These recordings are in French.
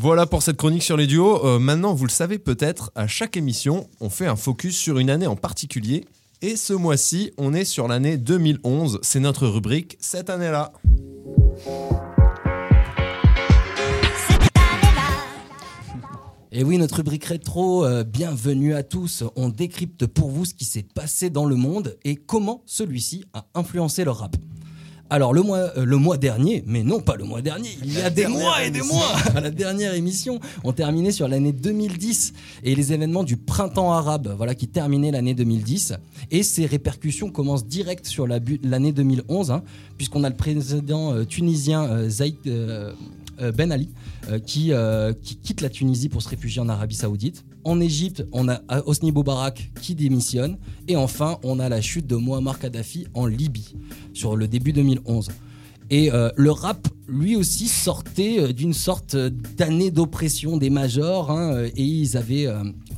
Voilà pour cette chronique sur les duos. Euh, maintenant, vous le savez peut-être, à chaque émission, on fait un focus sur une année en particulier. Et ce mois-ci, on est sur l'année 2011. C'est notre rubrique cette année-là. Et oui, notre rubrique rétro, euh, bienvenue à tous. On décrypte pour vous ce qui s'est passé dans le monde et comment celui-ci a influencé le rap. Alors le mois, euh, le mois dernier, mais non pas le mois dernier, il y a des mois et des mois, à la dernière émission, on terminait sur l'année 2010 et les événements du printemps arabe, voilà qui terminaient l'année 2010 et ces répercussions commencent direct sur la l'année 2011 hein, puisqu'on a le président euh, tunisien euh, Zaïd euh, Ben Ali qui, euh, qui quitte la Tunisie pour se réfugier en Arabie Saoudite. En Égypte, on a Hosni Moubarak qui démissionne. Et enfin, on a la chute de Muammar Kadhafi en Libye sur le début 2011. Et euh, le rap, lui aussi, sortait euh, d'une sorte euh, d'année d'oppression des majors. hein, et ils avaient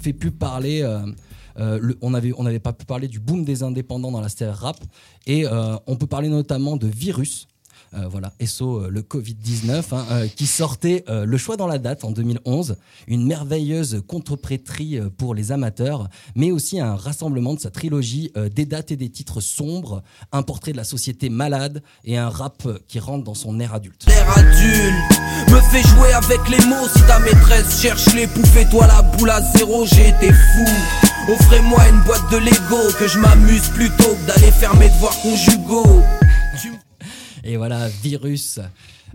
fait plus parler. euh, le- on n'avait pas pu parler du boom des indépendants dans la sphère rap. Et on peut parler notamment de Virus. Euh, voilà, SO, euh, le Covid-19, hein, euh, qui sortait le choix dans la date en 2011, une merveilleuse contreprétrie pour les amateurs, mais aussi un rassemblement de sa trilogie des dates et des titres sombres, un portrait de la société malade et un rap qui rentre dans son ère adulte. Adulte me fait jouer avec les mots. Si ta maîtresse cherche les toi la boule à zéro, fou. Offrez-moi une boîte de Lego, que je m'amuse plutôt d'aller conjugaux. Et voilà, virus.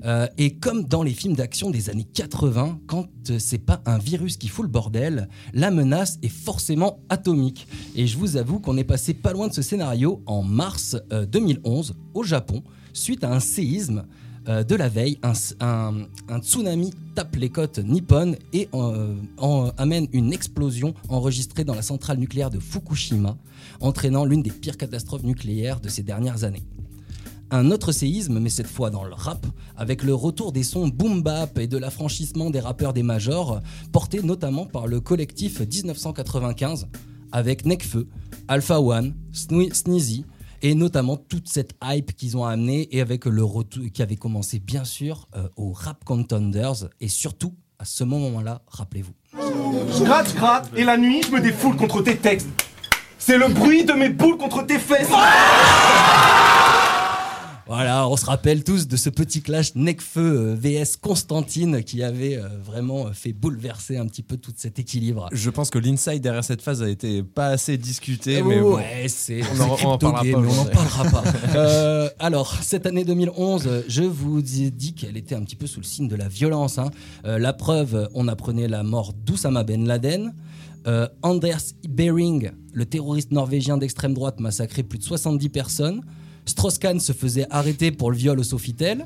Euh, et comme dans les films d'action des années 80, quand euh, c'est pas un virus qui fout le bordel, la menace est forcément atomique. Et je vous avoue qu'on est passé pas loin de ce scénario en mars euh, 2011 au Japon, suite à un séisme euh, de la veille, un, un- un tsunami tape les côtes nippones et euh, en- amène une explosion enregistrée dans la centrale nucléaire de Fukushima, entraînant l'une des pires catastrophes nucléaires de ces dernières années un autre séisme, mais cette fois dans le rap, avec le retour des sons boom bap et de l'affranchissement des rappeurs des majors, porté notamment par le collectif 1995, avec Nekfeu, Alpha One, Sne- Sneezy, et notamment toute cette hype qu'ils ont amené et avec le retour qui avait commencé bien sûr euh, au Rap Contenders et surtout à ce moment-là, rappelez-vous. Je gratte, je gratte, et la nuit, je me défoule contre tes textes. C'est le bruit de mes boules contre tes fesses. Voilà, on se rappelle tous de ce petit clash Necfeu euh, VS Constantine qui avait euh, vraiment fait bouleverser un petit peu tout cet équilibre. Je pense que l'inside derrière cette phase a été pas assez discuté, mais bon. ouais, c'est On en- on en crypto parlera game, pas mais on n'en aujourd'hui. parlera pas. Euh, alors, cette année 2011, euh, je vous ai dit qu'elle était un petit peu sous le signe de la violence. hein. Euh, la preuve, on apprenait la mort d'Oussama Ben Laden. Euh, Anders Behring, le terroriste norvégien d'extrême droite, massacrait plus de 70 personnes. Strauss-Kahn se faisait arrêter pour le viol au Sofitel.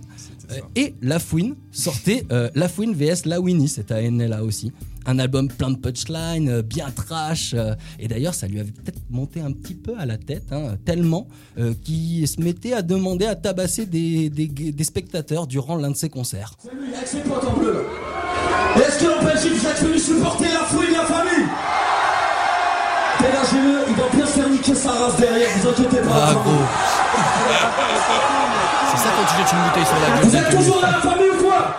Euh, et Lafouine sortait euh, Lafouine vs Lawini, cette année-là aussi. Un album plein de punchlines, euh, bien trash. euh, et d'ailleurs, ça lui avait peut-être monté un petit peu à la tête, hein, tellement euh, qu'il se mettait à demander à tabasser des, des- des spectateurs durant l'un de ses concerts. C'est lui, avec ses potes en bleu. Est-ce qu'en Belgique vous êtes venus supporter la fouine, la famille? Dégagez-le, il va bien se faire niquer sa race derrière, vous inquiétez pas. Ah. C'est ça quand tu jettes une bouteille sur la gueule. Vous êtes toujours dans la famille ou quoi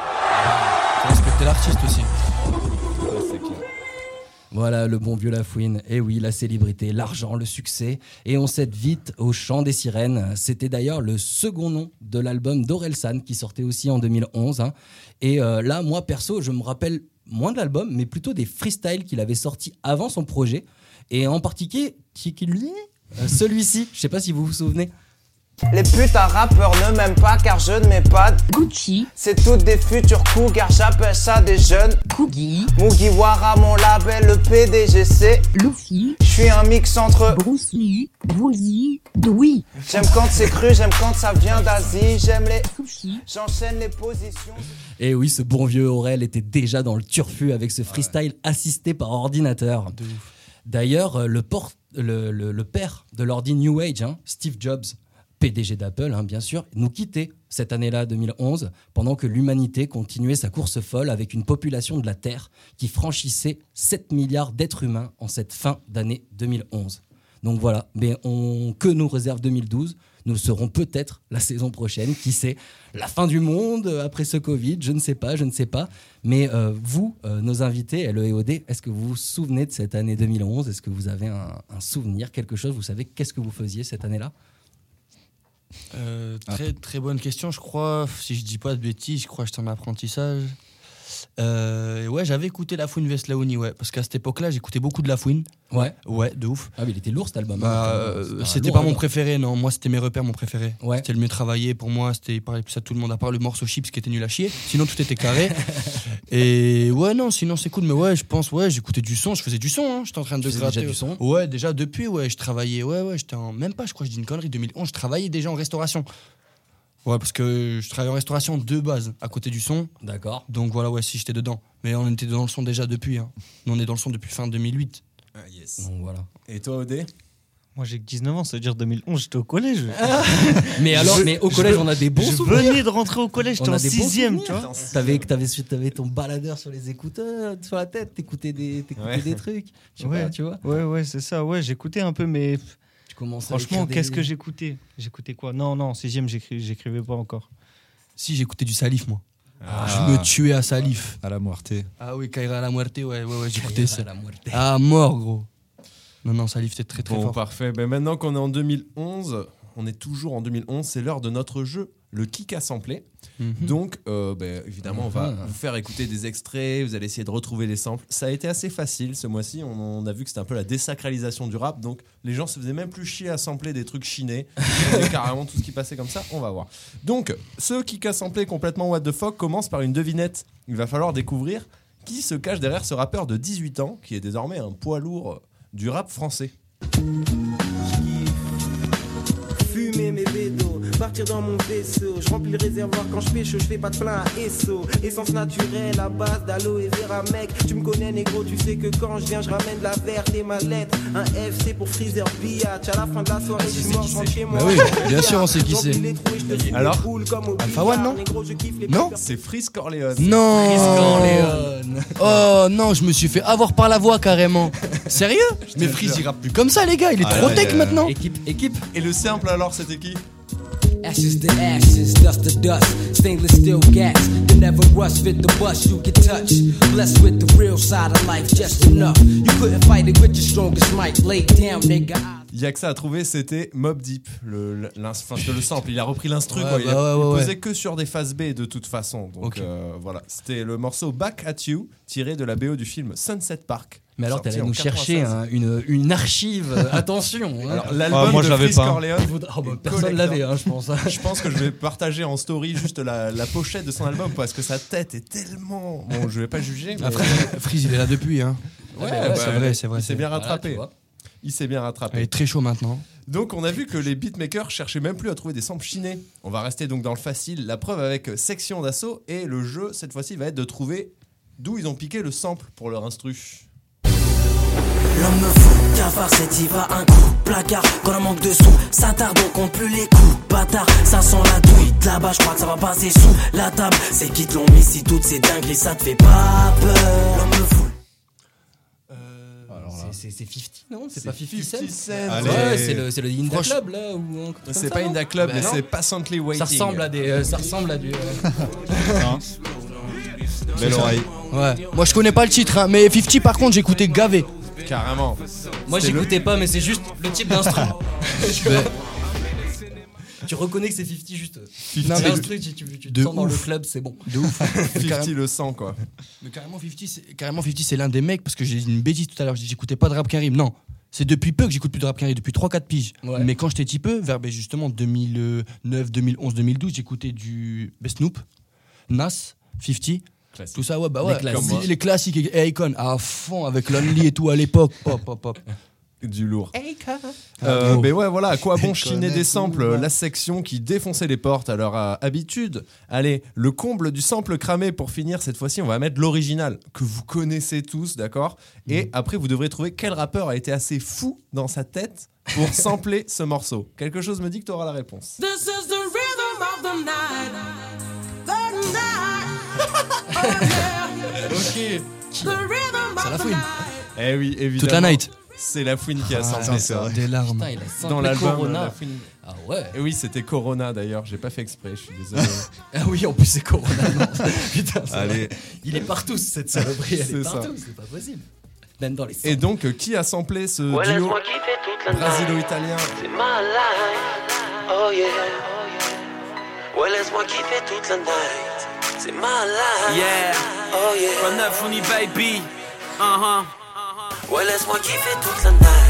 Faut respecter l'artiste aussi. Voilà le bon vieux Lafouine. Et oui, la célébrité, l'argent, le succès. Et on s'aide vite au chant des sirènes. C'était d'ailleurs le second nom de l'album d'Orelsan qui sortait aussi en 2011. hein. Et euh, là, moi perso, je me rappelle moins de l'album, mais plutôt des freestyles qu'il avait sortis avant son projet. Et en particulier, euh, celui-ci. Je sais pas si vous vous souvenez. Les putains rappeurs ne m'aiment pas car je ne mets pas de Gucci, C'est toutes des futurs coups car j'appelle ça des jeunes. Kugi, Mugiwara mon label le PDG c'est Luffy, Je suis un mix entre Bruce Lee, Woolsey, Dewey, J'aime quand c'est cru, j'aime quand ça vient d'Asie. J'aime les... Sushi, J'enchaîne les positions. Et oui, ce bon vieux Aurel était déjà dans le turfu avec ce freestyle assisté par ordinateur. D'ailleurs, euh, le, por- le, le- le père de l'ordi New Age, hein, Steve Jobs, PDG d'Apple, hein, bien sûr, nous quittait cette année-là, 2011, pendant que l'humanité continuait sa course folle avec une population de la Terre qui franchissait 7 milliards d'êtres humains en cette fin d'année 2011. Donc voilà, mais que nous réserve 2012 nous le serons peut-être la saison prochaine. Qui sait La fin du monde après ce Covid Je ne sais pas, je ne sais pas. Mais euh, vous, euh, nos invités, LE et OD, est-ce que vous vous souvenez de cette année 2011 Est-ce que vous avez un souvenir, quelque chose? Vous savez qu'est-ce que vous faisiez cette année-là? Euh, très très bonne question. Je crois, si je dis pas de bêtises, je crois que j'étais en apprentissage. Euh, ouais, j'avais écouté La Fouine Veslaouni, ouais, parce qu'à cette époque-là, j'écoutais beaucoup de La Fouine. Ouais. Ouais, de ouf. Ah oui, il était lourd cet album. Bah, hein. euh, un c'était pas mon préféré, non. Moi, c'était mes repères, mon préféré. Ouais. C'était le mieux travaillé pour moi. C'était il parlait plus à tout le monde, à part le morceau chips qui était nul à chier. Sinon, tout était carré. Et ouais, non, sinon c'est cool. Mais ouais, je pense, ouais, j'écoutais du son. Je faisais du son. Hein. J'étais en train de Tu gratter. déjà du son? Ouais, déjà depuis, ouais, je travaillais. Ouais, ouais, j'étais en même pas. Je crois je dis une connerie. 2011, je travaillais déjà en restauration. Ouais, parce que je travaillais en restauration de base, à côté du son. D'accord. Donc voilà, ouais, si j'étais dedans. Mais on était dans le son déjà depuis. Hein. Nous, on est dans le son depuis fin 2008. Ah, yes. Donc voilà. Et toi, Odé? Moi j'ai que 19 ans, ça veut dire 2011, j'étais au collège. Mais alors, mais au je collège, on a des bons je souvenirs. venais de rentrer au collège, j'étais On a en des bons 6ème, tu vois. T'avais, t'avais, t'avais ton baladeur sur les écouteurs, sur la tête, t'écoutais des, t'écoutais Ouais. des trucs. Je Ouais. pas, tu vois. Ouais, ouais, c'est ça, ouais, j'écoutais un peu, mais Franchement, des- qu'est-ce que j'écoutais? J'écrivais quoi? Non, non, en 6ème, j'écris- j'écrivais pas encore. Si, j'écoutais du Salif, moi. Ah. Je me tuais à Salif. À la Muerte. Ah oui, Kaira à la muerte, ouais, ouais, ouais, j'écoutais ça. À la muerte. Ah, mort, gros. Non, non, Salif, c'était très, très Bon, fort. parfait. Ben, maintenant qu'on est en 2011, on est toujours en 2011, c'est l'heure de notre jeu, le Kick à sampler. Mhm. Donc, euh, ben, évidemment, on va Mhm. vous faire écouter des extraits, vous allez essayer de retrouver les samples. Ça a été assez facile ce mois-ci, on, on a vu que c'était un peu la désacralisation du rap, donc les gens se faisaient même plus chier à sampler des trucs chinés. Carrément tout ce qui passait comme ça, on va voir. Donc, ce Kick à sampler complètement what the fuck commence par une devinette. Il va falloir découvrir qui se cache derrière ce rappeur de 18 ans, qui est désormais un poids lourd du rap français. Partir dans mon vaisseau. Je remplis le réservoir quand je pêche, je fais pas de plein à Esso. Essence naturelle à base d'aloe vera, mec. Tu me connais, négro, tu sais que quand je viens, je ramène de la verte et ma lettre. Un FC pour Freezer Biatch. À la fin de la soirée, je suis mort, je rentre chez moi. Bah oui, bien sûr, on sait qui c'est. Alors Alpha One, non Non C'est Freeze Corleone. Non Corleone. Oh non, je me suis fait avoir par la voix carrément. Sérieux Mais Freeze il rappe plus comme ça les gars, il est Ah, trop là, tech maintenant. Équipe, équipe. Et le simple alors, c'était qui? Ashes to ashes, dust to dust, stainless steel gas. You never rush, fit the bus, you can touch. Blessed with the real side of life, just enough. You couldn't fight it with your strongest might. Lay down, nigga. Il y a que ça à trouver, c'était Mob Deep, le, enfin, le sample. Il a repris l'instru, Ouais, quoi. il, a- bah ouais, ouais, il posait ouais. que sur des phases B de toute façon. Donc Ok. euh, voilà, c'était le morceau Back at You, tiré de la BO du film Sunset Park. Mais alors, t'allais nous chercher 96. un- une, une archive. Attention. hein. Alors, l'album Ah, moi, de je pas. Corleone, Oh, bah, personne l'avait, hein, je pense. Je pense que je vais partager en story juste la, la pochette de son album parce que sa tête est tellement. Bon, je vais pas juger. Mais... Après, Freeze il est là depuis hein. Ouais, bah, c'est vrai, c'est vrai, Il s'est bien rattrapé. il s'est bien Il rattrapé. est très chaud maintenant. Donc on a vu que les beatmakers cherchaient même plus à trouver des samples chinés. On va rester donc dans le facile. La preuve avec section d'assaut et le jeu cette fois-ci va être de trouver d'où ils ont piqué le sample pour leur instru. L'homme me fout, cafard, c'est y va un coup. Placard, quand on manque de sous, ça tarde, on compte plus les coups. Bâtard, ça sent la douille. Là-bas, je crois que ça va passer sous la table. C'est qui te l'ont mis si toutes ces dingueries, ça te fait pas peur. L'homme me fout. C'est- C'est c'est 50, non C'est pas 50 Cent 50 Cent. Allez. Ouais, c'est le, c'est le Inda Franch- Club, là ou C'est ça, pas Inda Club, Bah mais c'est Patiently Waiting. Ça ressemble à des. euh, ça ressemble à du. euh, Belle oreille. Ouais. Moi je connais pas le titre hein, mais 50 par contre j'écoutais gavé. Carrément. Moi, j'écoutais pas, mais c'est juste le type d'instrument. Ouais. tu reconnais que c'est 50 juste. Non, Non, mais- l'instru, tu, tu, te dans le ouf. club, c'est bon. De ouf. 50 le sang quoi. Mais carrément 50 c'est carrément 50 c'est l'un des mecs parce que j'ai dit une bêtise tout à l'heure, j'ai dit j'écoutais pas de rap Karim. Non. C'est depuis peu que j'écoute plus de rap Karim, depuis 3-4 piges. Ouais. Mais quand j'étais petit peu, vers ben, justement 2009, 2011, 2012, j'écoutais du ben, Snoop, Nas, 50, Classique. tout ça, ouais, bah Les ouais. classiques. Comme moi. Les classiques et Icon à fond avec Lonely et tout à l'époque. Pop, pop, pop. Du lourd. Ah, Euh, gros. mais ouais, voilà, à quoi bon chiner des samples. La section qui défonçait les portes à leur euh, habitude. Allez, le comble du sample cramé pour finir, cette fois-ci, on va mettre l'original, que vous connaissez tous, d'accord? Et après, vous devrez trouver quel rappeur a été assez fou dans sa tête pour sampler ce morceau. Quelque chose me dit que tu auras la réponse. This is the rhythm of the night. Ok. Ça la fouine. night. Eh oui, évidemment. Toute la night. C'est La Fouine qui a Ah, samplé c'est ça. Des larmes. Putain, il a Dans l'album Corona. La Fouine. Ah ouais. Et oui, c'était Corona d'ailleurs, j'ai pas fait exprès, je suis désolé. Ah oui, en plus c'est Corona. Putain, c'est Allez. vrai. Il est partout cette saloperie, elle est, C'est ça. partout, c'est pas possible. Même dans les Et donc, euh, qui a samplé ce Ouais, duo brasilo-italien C'est ma life. Oh yeah. Ouais, laisse-moi kiffer toute la night. C'est ma life. Yeah. Oh yeah. From that funny baby. Uh-huh. Ouais, laisse-moi kiffer toute la night.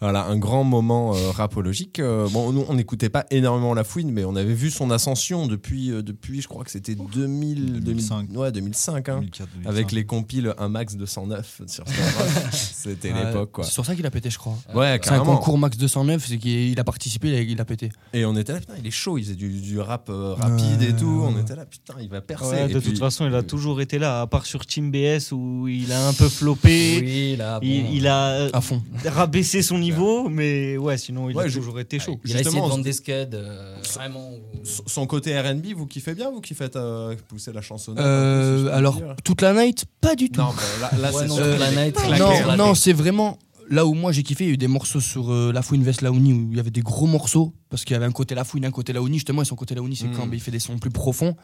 Voilà, un grand moment euh, rapologique. Euh, bon, nous, on n'écoutait pas énormément La Fouine, mais on avait vu son ascension depuis, euh, depuis je crois que c'était 2000, 2005. 2000, ouais, 2005, hein, 2004, 2005. avec les compiles Un Max 209 sur. C'était Ouais, l'époque, quoi. C'est sur ça qu'il a pété, je crois. Ouais, C'est un concours Max 209, c'est qu'il il a participé, il a, il a pété. Et on était là, putain, il est chaud, il faisait du, du rap euh, rapide et tout. On était là, putain, il va percer. Ouais, de puis- toute façon, il a toujours été là, à part sur Team BS où il a un peu floppé. Oui, là, bon. il, il a À fond. rabaissé son niveau, mais ouais, sinon il Ouais, a je- toujours été chaud. Il a essayé de Justement, vendre des scuds, euh, vraiment. Son- Son côté RB, vous kiffez bien Vous qui faites euh, pousser la chansonnette Euh, alors, toute la night, pas du tout. Non, bah, là, là, Ouais, c'est non, toute la night, c'est vraiment là où moi j'ai kiffé. Il y a eu des morceaux sur euh, La Fouine Vest Laouni où il y avait des gros morceaux parce qu'il y avait un côté La Fouine, un côté Laouni. Justement, et son côté Laouni, c'est Mm. quand ben, il fait des sons plus profonds.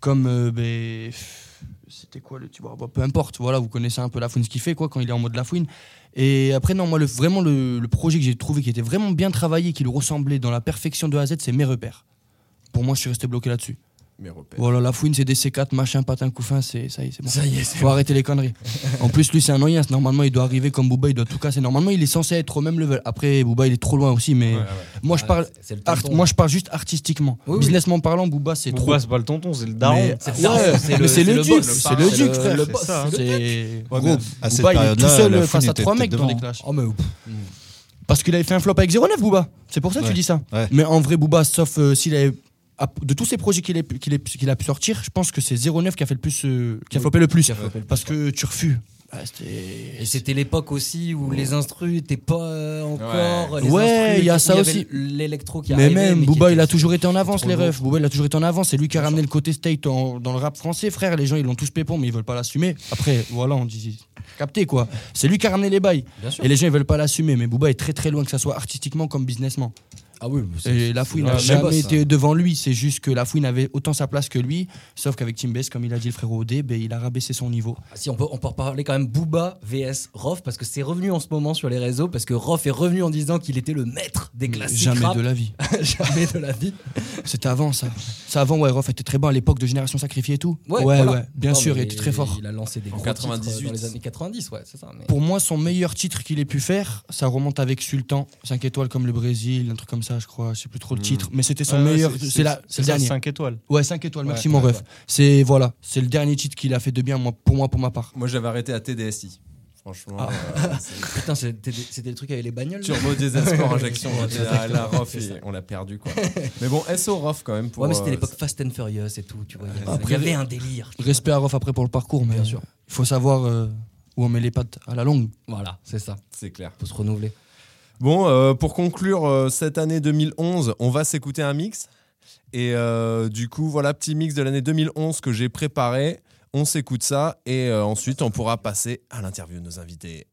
Comme, euh, ben, c'était quoi le tu vois, bah, Peu importe, voilà, vous connaissez un peu La Fouine ce qu'il fait quoi quand il est en mode La Fouine. Et après, non, moi, le, vraiment, le, le projet que j'ai trouvé qui était vraiment bien travaillé, qui lui ressemblait dans la perfection de A à Z, c'est Mes repères. Pour moi, je suis resté bloqué là-dessus. Mes repères. Voilà, la fouine, c'est des C4, machin, patin, couffin, c'est ça y est, c'est bon. Ça y est, c'est Faut arrêter les conneries. en plus, lui, c'est un noyens. Normalement, il doit arriver comme Booba, il doit tout casser. Normalement, il est censé être au même level. Après, Booba, il est trop loin aussi, mais Ouais, ouais. moi, je Ah, parle. c'est- c'est le art- tonton. moi, je parle juste artistiquement. Oui, oui. Businessment parlant, Booba, c'est trop. Booba, c'est pas le tonton, c'est le daron. Mais- C'est le Ouais, daron, mais c'est c'est le- le c'est duc, le c'est le c'est duc, le- frère. le boss, C'est mais à cette Booba, il est tout seul face à trois mecs dans les clashs. Oh. Parce qu'il avait fait un flop avec 09, Booba. C'est pour ça que tu Ouais. dis ça. Ouais. Mais en vrai, Booba, sauf euh, s'il avait. De tous ces projets qu'il a, pu sortir, je pense que c'est 09 qui a fait le plus, euh, qui a floppé le plus. Qui a floppé le plus, Parce que Turfu. bah, c'était- Et c'était l'époque aussi où les instrus n'étaient pas encore. Ouais, il y a ça aussi. L'électro qui Mais même, Booba, il a toujours été en avance, les refs. Booba, il a toujours été en avance. C'est lui qui a ramené le côté state en- dans le rap français, frère. Les gens, ils l'ont tous pépon, mais ils veulent pas l'assumer. Après, voilà, on dit. Capté, quoi. C'est lui qui a ramené les bails. Et les gens, ils veulent pas l'assumer. Mais Booba est très, très loin, que ça soit artistiquement comme businessment. Ah oui, c'est- Et La Fouine c'est n'a jamais boss, été ça. devant lui. C'est juste que La Fouine avait autant sa place que lui. Sauf qu'avec Team Best, comme il a dit le frérot Odé, ben, il a rabaissé son niveau. Ah, si on peut, on peut reparler quand même Booba vs Rof parce que c'est revenu en ce moment sur les réseaux parce que Rof est revenu en disant qu'il était le maître des classiques Jamais rap. de la vie. jamais de la vie. C'était avant ça. Ça avant, ouais, Rof était très bon à l'époque de Génération Sacrifiée et tout. Ouais, ouais, voilà. bien Non, sûr, il était très fort. Il a lancé des En gros 98. titres dans les années 90, ouais, c'est ça. mais- Pour moi, son meilleur titre qu'il ait pu faire, ça remonte avec Sultan, 5 étoiles comme le Brésil, un truc comme ça, je crois. Je sais plus trop le titre, mais c'était son meilleur. c'est- la- c'est le ça, dernier. 5 étoiles. Ouais, 5 étoiles, merci mon ref. C'est voilà, c'est le dernier titre qu'il a fait de bien moi, pour moi, pour ma part. Moi, j'avais arrêté à TDSI. Franchement, Ah. euh, Putain, c'était le truc avec les bagnoles. Turbo Diesel Sport Injection. La Rof et ça. on l'a perdu, quoi. Mais bon, SO Rof quand même. Pour, Ouais, mais c'était euh, l'époque Fast and Furious et tout, tu vois. Il y avait, Après, il y avait un délire. tu vois. Respect à Rof après pour le parcours, mais Bien sûr. il faut savoir euh, où on met les pattes à la longue. Voilà, c'est ça. C'est clair. Faut se renouveler. Bon, euh, pour conclure euh, cette année 2011, on va s'écouter un mix. Et euh, du coup, voilà, petit mix de l'année 2011 que j'ai préparé. On s'écoute ça et ensuite on pourra passer à l'interview de nos invités.